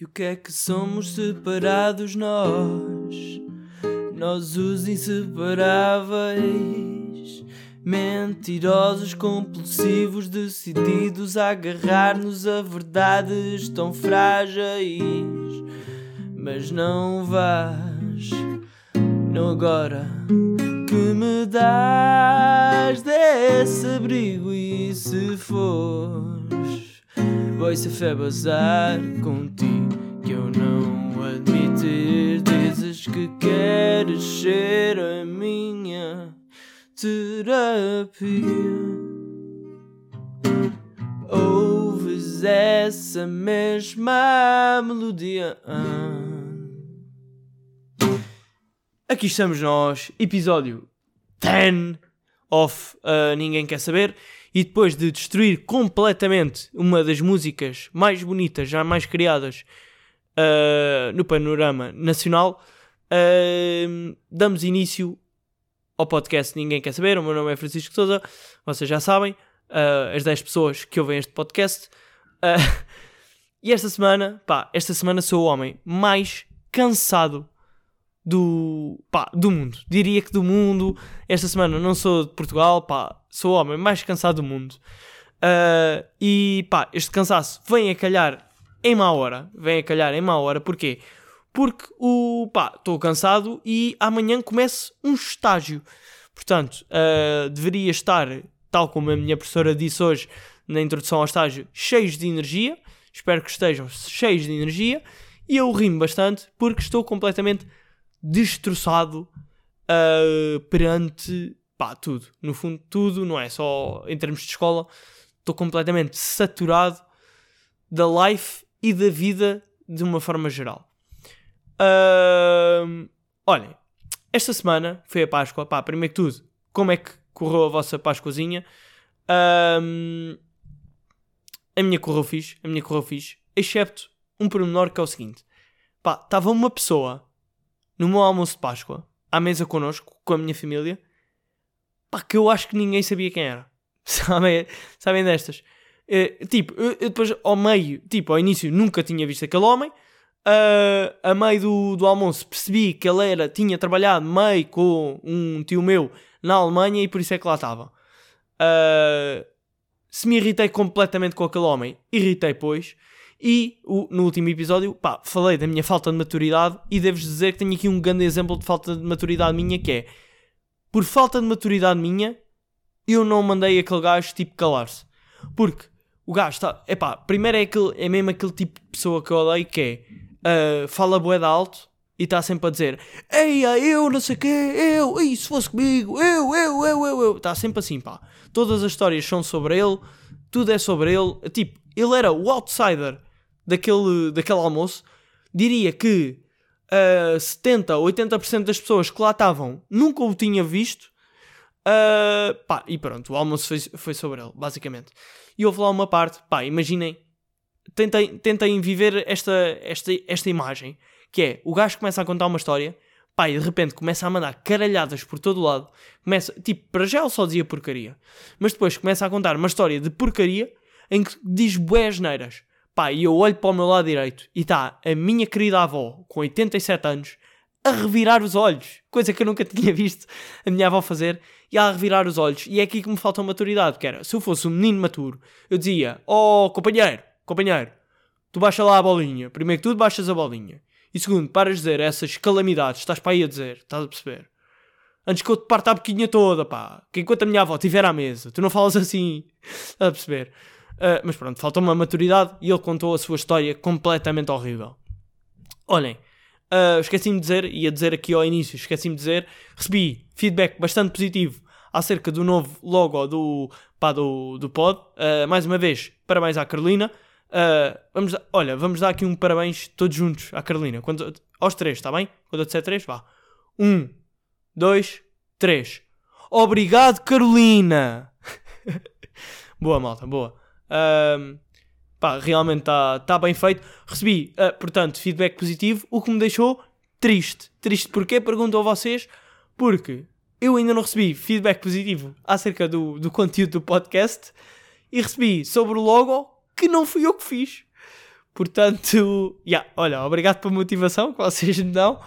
E o que é que somos separados nós? Nós os inseparáveis, mentirosos, compulsivos, decididos a agarrar-nos a verdades tão frágeis. Mas não vás, não agora que me dás desse abrigo e se fores, vai se fé bazar contigo Dizes que queres ser a minha terapia. Ouves essa mesma melodia. Aqui estamos nós, episódio 10 of uh, Ninguém Quer Saber. E depois de destruir completamente uma das músicas mais bonitas, já mais criadas uh, no panorama nacional, uh, damos início ao podcast Ninguém Quer Saber. O meu nome é Francisco Souza, vocês já sabem, uh, as 10 pessoas que ouvem este podcast. e esta semana, pá, esta semana sou o homem mais cansado do, pá, do mundo. Diria que do mundo. Esta semana não sou de Portugal, pá, sou o homem mais cansado do mundo. Uh, e pá, este cansaço vem a calhar em má hora. Vem a calhar em má hora, porquê? Porque o pá, estou cansado e amanhã começo um estágio. Portanto, uh, deveria estar, tal como a minha professora disse hoje na introdução ao estágio, cheios de energia. Espero que estejam cheios de energia. E eu rimo bastante porque estou completamente destroçado uh, perante pá, tudo. No fundo, tudo, não é só em termos de escola. Estou completamente saturado da life e da vida de uma forma geral. Uh, olhem, esta semana foi a Páscoa. Pá, primeiro que tudo, como é que correu a vossa Páscoazinha? Uh, a minha correu fixe, a minha correu fixe, excepto um pormenor que é o seguinte: pá, estava uma pessoa no meu almoço de Páscoa, à mesa connosco, com a minha família, pá, que eu acho que ninguém sabia quem era. Sabem, sabem destas? Uh, tipo, eu, eu, depois ao meio, tipo, ao início nunca tinha visto aquele homem. Uh, a meio do, do almoço percebi que ele era, tinha trabalhado meio com um tio meu na Alemanha e por isso é que lá estava. Uh, se me irritei completamente com aquele homem, irritei, pois. E o, no último episódio, pá, falei da minha falta de maturidade e devo dizer que tenho aqui um grande exemplo de falta de maturidade minha que é por falta de maturidade minha, eu não mandei aquele gajo tipo calar-se. Porque o gajo está. Epá, primeiro é, aquele, é mesmo aquele tipo de pessoa que eu odeio que é. Uh, fala boeda alto e está sempre a dizer: Eia, eu não sei o quê, eu, e se fosse comigo, eu, eu, eu, eu, eu. Está sempre assim, pá. Todas as histórias são sobre ele, tudo é sobre ele. Tipo, ele era o outsider daquele, daquele almoço, diria que uh, 70 ou 80% das pessoas que lá estavam nunca o tinha visto. Uh, pá, e pronto, o almoço foi, foi sobre ele, basicamente. E houve lá uma parte, pá, imaginem, tentem, tentem viver esta, esta, esta imagem, que é, o gajo começa a contar uma história, pá, e de repente começa a mandar caralhadas por todo o lado, começa, tipo, para já ele só dizia porcaria, mas depois começa a contar uma história de porcaria, em que diz bué neiras. Pá, e eu olho para o meu lado direito e está a minha querida avó, com 87 anos, a revirar os olhos. Coisa que eu nunca tinha visto a minha avó fazer. E a revirar os olhos. E é aqui que me falta maturidade. Que era, se eu fosse um menino maturo, eu dizia: Oh, companheiro, companheiro, tu baixa lá a bolinha. Primeiro que tudo, baixas a bolinha. E segundo, paras de dizer essas calamidades. Estás para aí a dizer. Estás a perceber? Antes que eu te parta a boquinha toda, pá. Que enquanto a minha avó estiver à mesa, tu não falas assim. Estás a perceber? Uh, mas pronto, faltou uma maturidade e ele contou a sua história completamente horrível. Olhem, uh, esqueci-me de dizer, ia dizer aqui ao início, esqueci-me de dizer, recebi feedback bastante positivo acerca do novo logo do, pá, do, do pod. Uh, mais uma vez, parabéns à Carolina. Uh, vamos, olha, vamos dar aqui um parabéns todos juntos à Carolina. Quando, aos três, está bem? Quando eu disser três, vá. Um, dois, três. Obrigado, Carolina! boa, malta, boa. Um, pá, realmente está tá bem feito. Recebi, uh, portanto, feedback positivo, o que me deixou triste. Triste porquê? Pergunto a vocês. Porque eu ainda não recebi feedback positivo acerca do, do conteúdo do podcast e recebi sobre o logo que não fui eu que fiz. Portanto, yeah, olha, obrigado pela motivação que vocês me dão.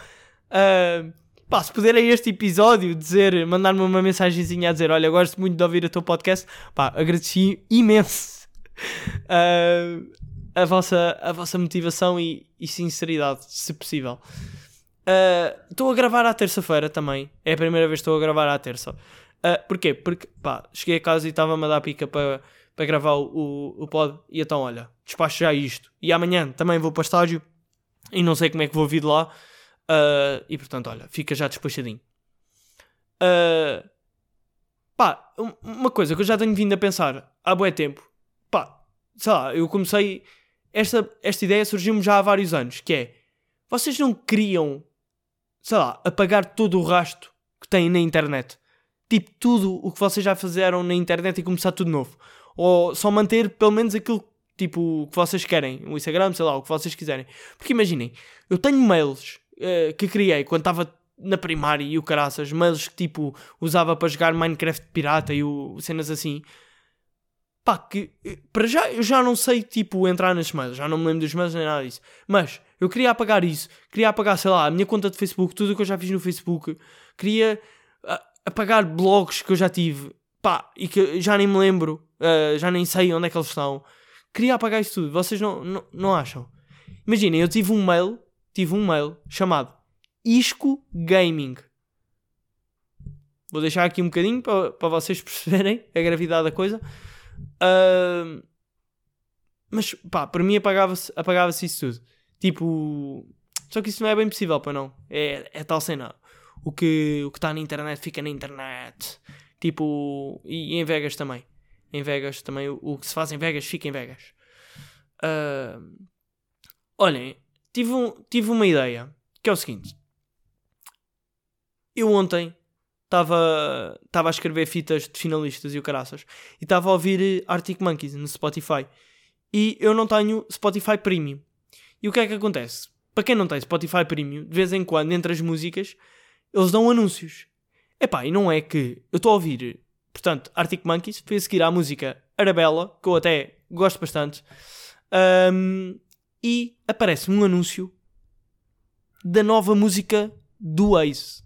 Uh, pá, se puderem este episódio dizer, mandar-me uma mensagenzinha a dizer, olha, gosto muito de ouvir o teu podcast, pá, agradeci imenso uh, a, vossa, a vossa motivação e, e sinceridade, se possível. Estou uh, a gravar à terça-feira também. É a primeira vez que estou a gravar à terça. Uh, porquê? Porque pá, cheguei a casa e estava-me a dar pica para para gravar o, o, o pod. E então, olha, despacho já isto. E amanhã também vou para estágio e não sei como é que vou vir de lá. Uh, e portanto, olha, fica já despachadinho. Uh, pá, uma coisa que eu já tenho vindo a pensar há bué tempo. Pá, sei lá, eu comecei. Esta, esta ideia surgiu-me já há vários anos. Que é, vocês não queriam sei lá, apagar todo o rasto que têm na internet. Tipo, tudo o que vocês já fizeram na internet e começar tudo novo. Ou só manter pelo menos aquilo tipo, que vocês querem. O Instagram, sei lá, o que vocês quiserem. Porque imaginem, eu tenho mails uh, que criei quando estava na primária e o caraças, mails que tipo usava para jogar Minecraft pirata e o, cenas assim. Pá, que eh, para já eu já não sei tipo entrar nesses mails, já não me lembro dos mails nem nada disso. Mas eu queria apagar isso. Queria apagar, sei lá, a minha conta de Facebook, tudo o que eu já fiz no Facebook. Queria apagar blogs que eu já tive. Pá, e que já nem me lembro. Uh, já nem sei onde é que eles estão. Queria apagar isso tudo. Vocês não, não, não acham? Imaginem, eu tive um mail. Tive um mail chamado Isco Gaming. Vou deixar aqui um bocadinho para, para vocês perceberem a gravidade da coisa. Uh, mas pá, para mim apagava-se apagava isso tudo. Tipo. Só que isso não é bem possível, para não. É, é tal cena. O que o está na internet fica na internet. Tipo. E, e, em Vegas também. Em Vegas também. O, o, que se faz em Vegas fica em Vegas. Uh, olhem, tive, um, tive uma ideia. Que é o seguinte. Eu ontem estava a escrever fitas de finalistas e o caraças. E estava a ouvir Arctic Monkeys no Spotify. E eu não tenho Spotify Premium. E o que é que acontece? Para quem não tem Spotify Premium, de vez em quando, entre as músicas, eles dão anúncios. Epá, e não é que eu estou a ouvir, portanto, Arctic Monkeys, fui a seguir à música Arabella, que eu até gosto bastante, um, e aparece um anúncio da nova música do Waze.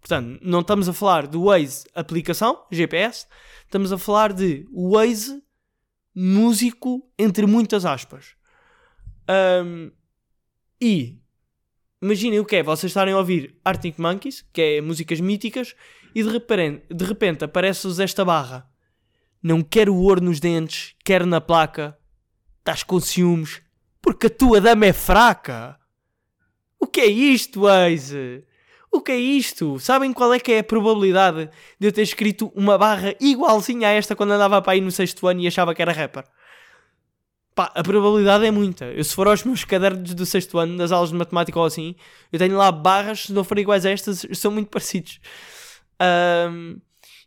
Portanto, não estamos a falar do Waze aplicação, GPS, estamos a falar de Waze músico, entre muitas aspas. Um, e imaginem o que é vocês estarem a ouvir Arctic Monkeys, que é músicas míticas, e de repente, de repente aparece-vos esta barra. Não quero ouro nos dentes, quero na placa. Estás com ciúmes, porque a tua dama é fraca. O que é isto, Waze? O que é isto? Sabem qual é que é a probabilidade de eu ter escrito uma barra igualzinha a esta quando andava para aí no sexto ano e achava que era rapper? Pá, a probabilidade é muita. Eu, se for aos meus cadernos do sexto ano, das aulas de matemática ou assim, eu tenho lá barras, se não forem iguais a estas, são muito parecidos. Um,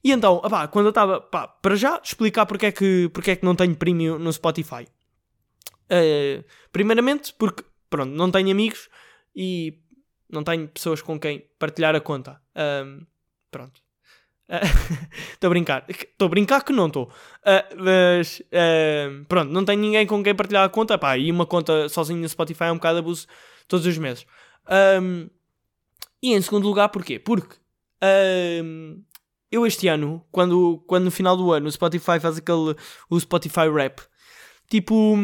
e então, opá, quando eu estava, para já explicar porque é, que, porque é que não tenho premium no Spotify. Uh, primeiramente, porque, pronto, não tenho amigos e não tenho pessoas com quem partilhar a conta. Um, pronto. Estou uh, a brincar. Estou a brincar que não estou. Uh, mas uh, pronto, não tenho ninguém com quem partilhar a conta. E uma conta sozinho no Spotify é um bocado abuso todos os meses. Um, e em segundo lugar, porquê? Porque um, eu este ano, quando, quando no final do ano o Spotify faz aquele o Spotify Rap, tipo,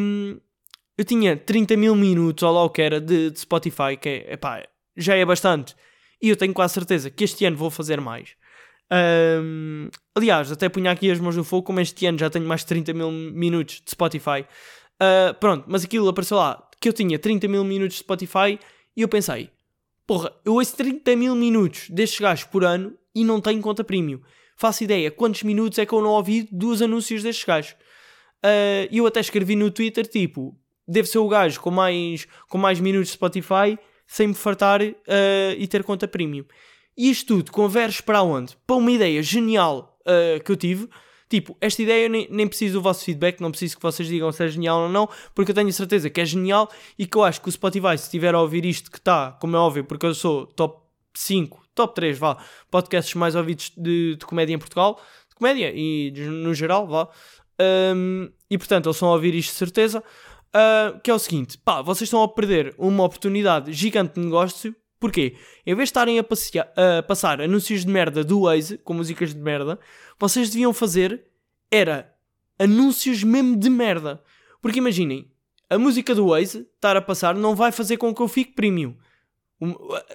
eu tinha 30 mil minutos, ou lá o que era, de, de Spotify, que é, epá, já é bastante. E eu tenho quase certeza que este ano vou fazer mais. Um, aliás, até punha aqui as mãos no fogo, como este ano já tenho mais de 30 mil minutos de Spotify. Uh, pronto, mas aquilo apareceu lá que eu tinha 30 mil minutos de Spotify e eu pensei, porra, eu ouço 30 mil minutos destes gajos por ano e não tenho conta premium. Faço ideia quantos minutos é que eu não ouvi dos anúncios destes gajos. Uh, eu até escrevi no Twitter, tipo, deve ser o gajo com mais, com mais minutos de Spotify sem me fartar uh, e ter conta premium. E isto tudo converge para onde? Para uma ideia genial uh, que eu tive. Tipo, esta ideia eu nem, nem preciso do vosso feedback, não preciso que vocês digam se é genial ou não, porque eu tenho certeza que é genial e que eu acho que o Spotify, se estiver a ouvir isto que está, como é óbvio, porque eu sou top 5, top 3, vá, podcasts mais ouvidos de, de comédia em Portugal, de comédia e de, no geral, vá. Um, e portanto, eles estão a ouvir isto de certeza. Uh, que é o seguinte, pá, vocês estão a perder uma oportunidade gigante de negócio. Porquê? Em vez de estarem a, passear, a passar anúncios de merda do Waze, com músicas de merda, vocês deviam fazer era anúncios mesmo de merda. Porque imaginem, a música do Waze estar a passar não vai fazer com que eu fique premium.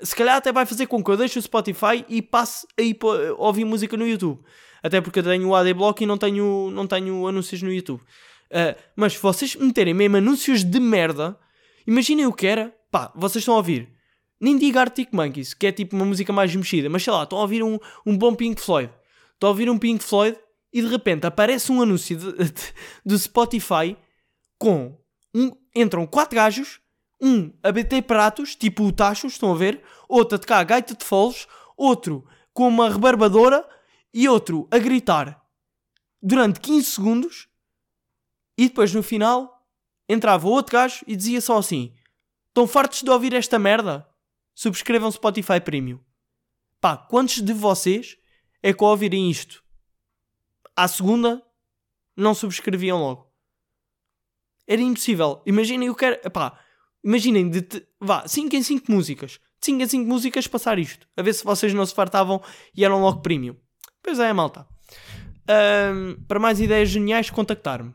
Se calhar até vai fazer com que eu deixe o Spotify e passe a, ir a ouvir música no YouTube. Até porque eu tenho o ADBlock e não tenho, não tenho anúncios no YouTube. Uh, mas se vocês meterem mesmo anúncios de merda, imaginem o que era. Pá, vocês estão a ouvir. Nem diga Arctic Monkeys, que é tipo uma música mais mexida, mas sei lá, estão a ouvir um, um bom Pink Floyd. Estão a ouvir um Pink Floyd e de repente aparece um anúncio do Spotify com um, entram quatro gajos, um a bater pratos, tipo o Tachos, estão a ver? Outro a tocar a gaita de foles, outro com uma rebarbadora e outro a gritar durante 15 segundos e depois no final entrava outro gajo e dizia só assim: Estão fartos de ouvir esta merda? Subscrevam Spotify Premium. Pá, quantos de vocês é que ouvirem isto à segunda não subscreviam logo? Era impossível. Imaginem o que. Pá, imaginem de. Te, vá, 5 em 5 músicas. De 5 em 5 músicas passar isto. A ver se vocês não se fartavam e eram logo premium. Pois é, malta. Um, para mais ideias geniais, contactar-me.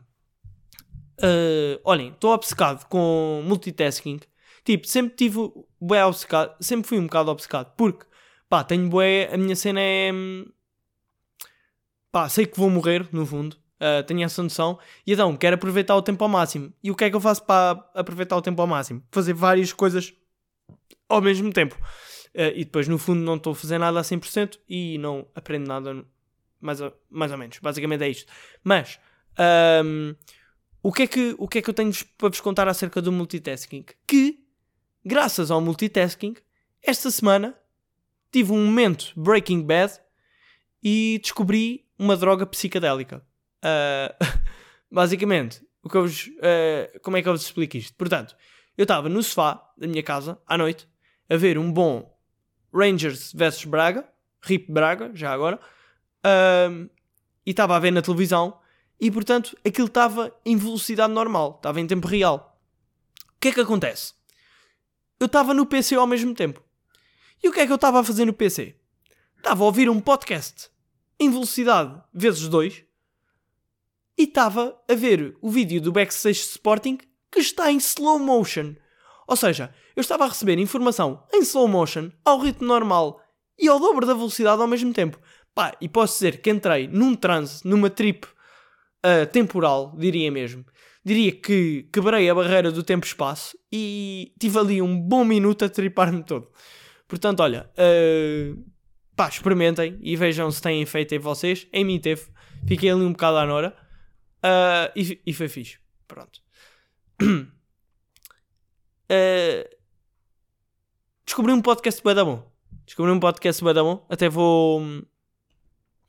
Uh, olhem, estou obcecado com multitasking. Tipo, sempre tive bué obcecado, sempre fui um bocado obcecado, porque, pá, tenho bué, a minha cena é, pá, sei que vou morrer, no fundo, uh, tenho essa noção, e então, quero aproveitar o tempo ao máximo. E o que é que eu faço para aproveitar o tempo ao máximo? Fazer várias coisas ao mesmo tempo. Uh, e depois, no fundo, não estou a fazer nada a 100% e não aprendo nada mais mais ou menos. Basicamente é isto. Mas, um, o que, é que, o que é que eu tenho para vos contar acerca do multitasking? Que, graças ao multitasking, esta semana tive um momento Breaking Bad e descobri uma droga psicadélica. Uh, basicamente, o que eu vos, uh, como é que eu vos explico isto? Portanto, eu estava no sofá da minha casa à noite a ver um bom Rangers vs Braga, RIP Braga, já agora, uh, e estava a ver na televisão e portanto aquilo estava em velocidade normal, estava em tempo real. O que é que acontece? Eu estava no PC ao mesmo tempo. E o que é que eu estava a fazer no PC? Estava a ouvir um podcast em velocidade vezes 2 e estava a ver o vídeo do Backstage Sporting que está em slow motion. Ou seja, eu estava a receber informação em slow motion, ao ritmo normal e ao dobro da velocidade ao mesmo tempo. Pá, e posso dizer que entrei num transe, numa trip uh, temporal, diria mesmo. Diria que quebrei a barreira do tempo-espaço e tive ali um bom minuto a tripar-me todo. Portanto, olha, uh, pá, experimentem e vejam se têm efeito em vocês. Em mim teve. Fiquei ali um bocado à nora uh, e, e foi fixe. Pronto. Uh, descobri um podcast bem da bom. Descobri um podcast bem da bom. Até vou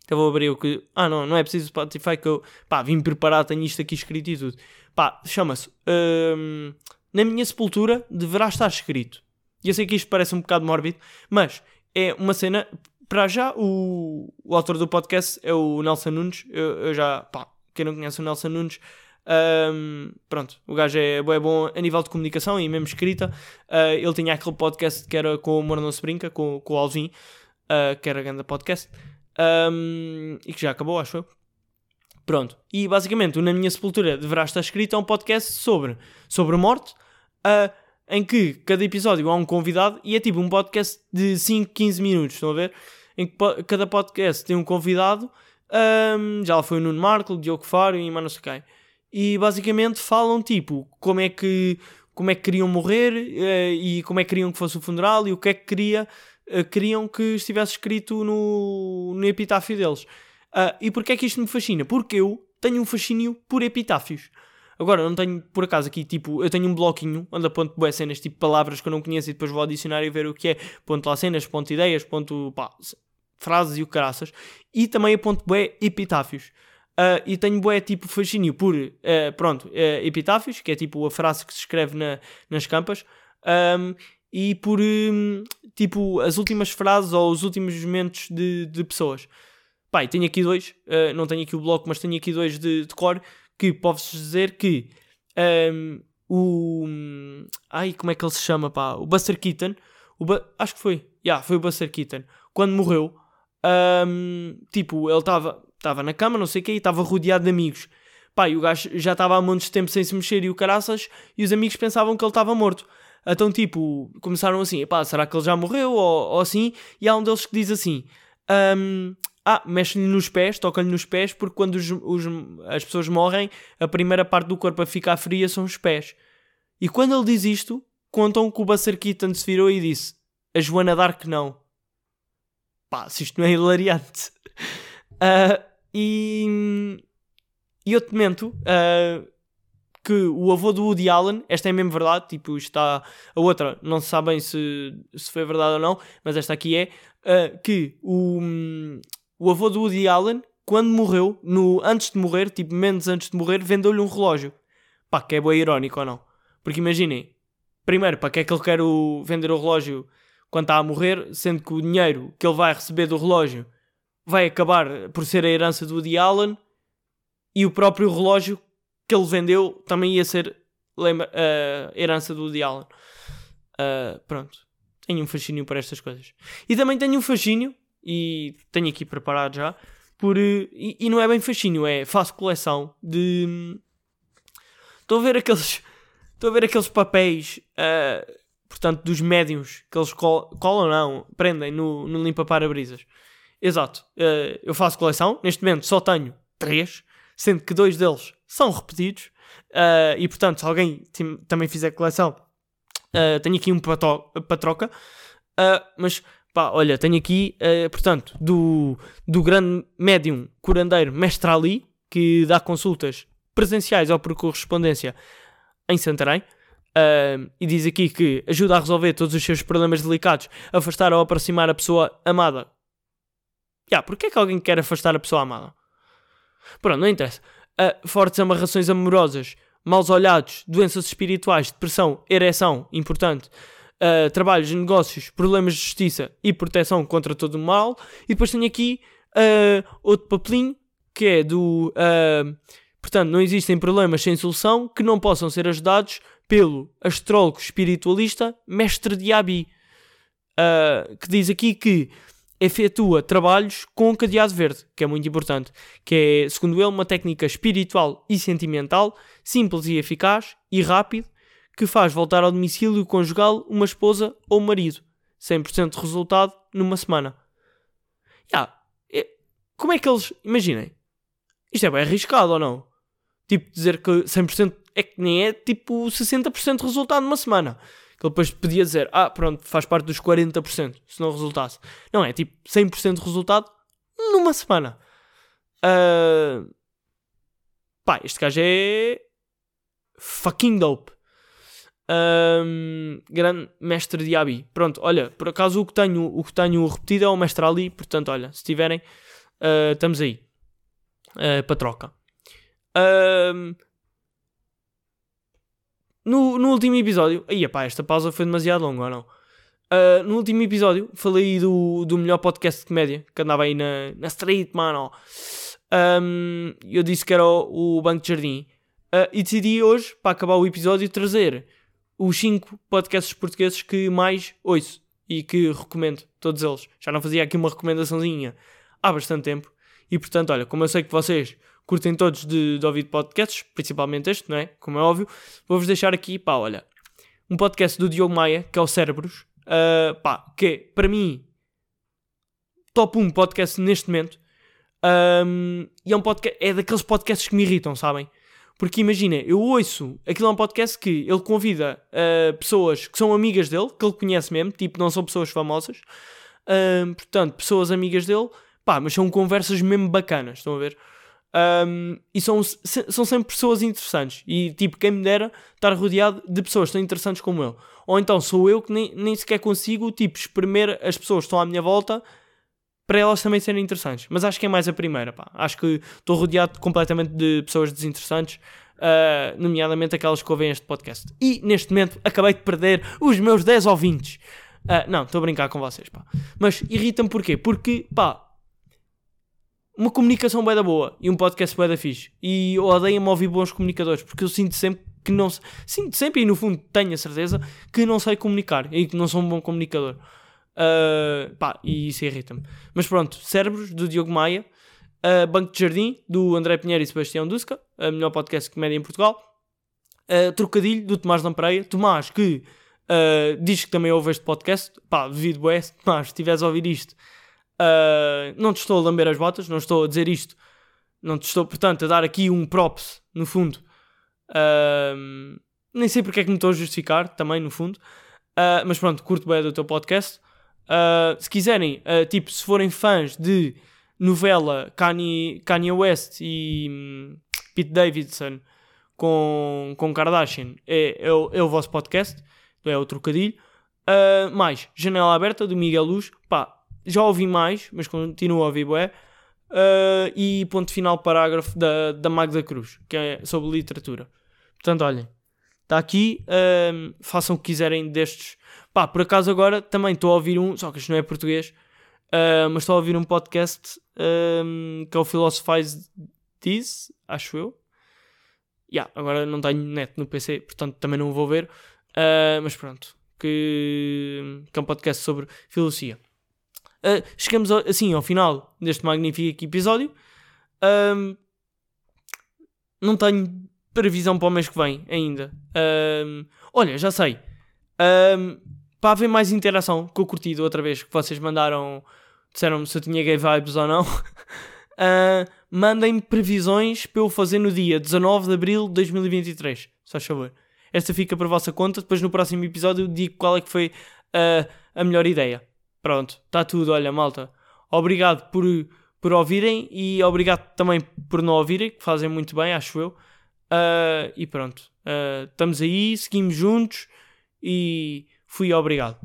até vou abrir o que. Ah, não, não é preciso Spotify que eu. Pá, vim preparar, tenho isto aqui escrito e tudo. Pá, chama-se. Hum, na minha sepultura deverá estar escrito. E eu sei que isto parece um bocado mórbido, mas é uma cena. Para já, o, o autor do podcast é o Nelson Nunes. Eu, eu já. Pá, quem não conhece o Nelson Nunes. Um, pronto, o gajo é, é bom a nível de comunicação e mesmo escrita. Uh, ele tinha aquele podcast que era com o Amor Não Se Brinca, com, com o Alvin, uh, que era grande podcast um, e que já acabou, acho eu. Pronto. E basicamente, Na Minha Sepultura deverá estar escrito é um podcast sobre, sobre morte, uh, em que cada episódio há um convidado e é tipo um podcast de 5, 15 minutos, estão a ver? Em que cada podcast tem um convidado, um, já lá foi o Nuno Marco, o Diogo Faro e mais não sei quem. E basicamente falam tipo como é que, como é que queriam morrer uh, e como é que queriam que fosse o funeral e o que é que queria uh, queriam que estivesse escrito no, no epitáfio deles. Uh, e porquê é que isto me fascina? Porque eu tenho um fascínio por epitáfios. Agora, não tenho, por acaso, aqui, tipo, eu tenho um bloquinho onde aponto boas cenas, tipo palavras que eu não conheço e depois vou ao dicionário ver o que é. Ponto lá cenas, ponto ideias, ponto, pá, frases e o caraças. E também aponto bué epitáfios. Uh, e tenho bué, tipo, fascínio por, uh, pronto, epitáfios, que é tipo a frase que se escreve na, nas campas. Um, e por hum, tipo as últimas frases ou os últimos momentos de, de pessoas. Pai, tenho aqui dois, uh, não tenho aqui o bloco, mas tenho aqui dois de, de cor que posso dizer que um, o. Ai, como é que ele se chama, pá? O Buster Keaton. O Bu- acho que foi. Já, yeah, foi o Buster Keaton. Quando morreu, hum, tipo, ele estava na cama, não sei o quê, e estava rodeado de amigos. E o gajo já estava há montes de tempo sem se mexer e o caraças, e os amigos pensavam que ele estava morto. Então, tipo, começaram assim, pá, será que ele já morreu? Ou, ou assim, e há um deles que diz assim: hum, Ah, mexe-lhe nos pés, toca-lhe nos pés, porque quando os, os- as pessoas morrem, a primeira parte do corpo a ficar fria são os pés. E quando ele diz isto, contam que o Buster Keaton se virou e disse: A Joana Dark não. Pá, se isto não é hilariante. Ah, e, e eu te mento ah, que o avô do Woody Allen, esta é mesmo verdade, tipo, está a outra, não se sabe se, se foi verdade ou não, mas esta aqui é, ah, que o, o avô do Woody Allen, quando morreu, no, antes de morrer, tipo, menos antes de morrer, vendeu-lhe um relógio. Pá, que é bem irónico ou não? Porque imaginem, primeiro, para que é que ele quer o- vender o relógio quando está a morrer, sendo que o dinheiro que ele vai receber do relógio vai acabar por ser a herança do Woody Allen e o próprio relógio que ele vendeu também ia ser lembra, herança do Woody Allen. Ah, pronto, tenho um fascínio por estas coisas. E também tenho um fascínio, e tenho aqui preparado já, por. eh, E, e não é bem fascínio, é faço coleção de. Estou a ver aqueles. Estou a ver aqueles papéis, ah, portanto, dos médiums que eles col colam, não, prendem no, no limpa-para-brisas. Exato. Ah, eu faço coleção, neste momento só tenho três, sendo que dois deles são repetidos. Ah, e portanto, se alguém também fizer coleção, tenho aqui um para para troca. Mas pá, olha, tenho aqui, ah, portanto, do, do grande médium curandeiro Mestre Ali, que dá consultas presenciais ou por correspondência em Santarém. Ah, e diz aqui que ajuda a resolver todos os seus problemas delicados, afastar ou aproximar a pessoa amada. Já, porquê é que alguém quer afastar a pessoa amada? Pronto, não interessa. Ah, fortes amarrações amorosas, maus olhados, doenças espirituais, depressão, ereção, importante, ah, trabalhos, negócios, problemas de justiça e proteção contra todo o mal. E depois tenho aqui ah, outro papelinho que é do. ah, portanto, não existem problemas sem solução que não possam ser ajudados pelo astrólogo espiritualista Mestre Diaby, ah, que diz aqui que efetua trabalhos com cadeado verde, que é muito importante, que é, segundo ele, uma técnica espiritual e sentimental, simples e eficaz e rápido, que faz voltar ao domicílio conjugal uma esposa ou marido. 100% de resultado numa semana. É- como é que eles... Imaginem. Isto é bem arriscado ou não? Tipo, dizer que 100% é que nem é tipo 60% de resultado numa semana. Que ele depois podia dizer, ah, pronto, faz parte dos 40% se não resultasse. Não, é tipo 100% de resultado numa semana. Ah, Pá, este gajo é. fucking dope. Ahm, grande mestre de Abi. Pronto, olha, por acaso o que tenho, o que tenho repetido é o mestre Ali. Portanto, olha, se tiverem, ah, estamos aí ah, para troca. Ahm, no, no último episódio, aí pá, esta pausa foi demasiado longa ou não? Ah, no último episódio falei do, do melhor podcast de comédia que andava aí na, na street, mano. Ahm, eu disse que era o, o Banco de Jardim. Ah, e decidi hoje, para acabar o episódio, trazer os 5 podcasts portugueses que mais ouço e que recomendo, todos eles. Já não fazia aqui uma recomendaçãozinha há bastante tempo. E portanto, olha, como eu sei que vocês curtem todos de, de ouvir podcasts, principalmente este, não é? Como é óbvio, vou-vos deixar aqui, pá, olha, um podcast do Diogo Maia, que é o Cérebros, ah, pá, que é, para mim, top 1 podcast neste momento. Ahm, e é um podcast, é daqueles podcasts que me irritam, sabem? Porque imagina, eu ouço, aquilo é um podcast que ele convida ah, pessoas que são amigas dele, que ele conhece mesmo, tipo, não são pessoas famosas, Ahm, portanto, pessoas amigas dele, pá, mas são conversas mesmo bacanas, estão a ver? Ahm, e são, são sempre pessoas interessantes. E tipo, quem me dera estar rodeado de pessoas tão interessantes como ele. Ou então sou eu que nem, nem sequer consigo, tipo, espremer as pessoas que estão à minha volta para elas também serem interessantes. Mas acho que é mais a primeira, pá. Acho que estou rodeado completamente de pessoas desinteressantes, ah, nomeadamente aquelas que ouvem este podcast. E neste momento acabei de perder os meus 10 ouvintes. Ah, não, estou a brincar com vocês, pá. Mas irrita-me porquê? Porque, pá, uma comunicação bem da boa e um podcast bem da fixe. E odeio-me ouvir bons comunicadores, porque eu sinto sempre que não sinto sempre e no fundo tenho a certeza que não sei comunicar e que não sou um bom comunicador. Uh, pá, e isso irrita-me. Mas pronto, Cérebros do Diogo Maia, uh, Banco de Jardim do André Pinheiro e Sebastião Dusca, a melhor podcast de comédia em Portugal. Uh, Trocadilho do Tomás Lampreia, Tomás que diz que também ouve este podcast. Pá, devido a este, Tomás, se estiveres a ouvir isto, não te estou a lamber as botas, não estou a dizer isto, não te estou, portanto, a dar aqui um props, no fundo. nem sei porque é que me estou a justificar, também, no fundo. mas pronto, curto bem do teu podcast. Uh, se quiserem, uh, tipo, se forem fãs de novela Kanye, Kanye West e um, Pete Davidson com, com Kardashian, é, é, o, é o vosso podcast, é o trocadilho. Uh, mais Janela Aberta do Miguel Luz, pá, já ouvi mais, mas continuo a ouvir bué. E ponto final parágrafo da, da Magda Cruz, que é sobre literatura. Portanto, olhem, está aqui, façam o que quiserem destes Pá, por acaso agora também estou a ouvir um, só que isto não é português, uh, mas estou a ouvir um podcast um, que é o Philosophize This, acho eu. Yeah, agora não tenho net no PC, portanto também não vou ver. Uh, mas pronto, que, que, é um podcast sobre filosofia. Uh, chegamos assim ao final deste magnífico episódio. Não tenho previsão para o mês que vem ainda. Olha, já sei. Para haver mais interação com o curtido outra vez que vocês mandaram, disseram-me se eu tinha gay vibes ou não. uh, mandem previsões para eu fazer no dia 19 de abril de 2023. Só favor. Esta fica para a vossa conta. Depois no próximo episódio eu digo qual é que foi uh, a melhor ideia. Pronto, está tudo. Olha, malta. Obrigado por, por ouvirem e obrigado também por não ouvirem, que fazem muito bem, acho eu. Uh, e pronto, estamos aí, seguimos juntos e Fui obrigado.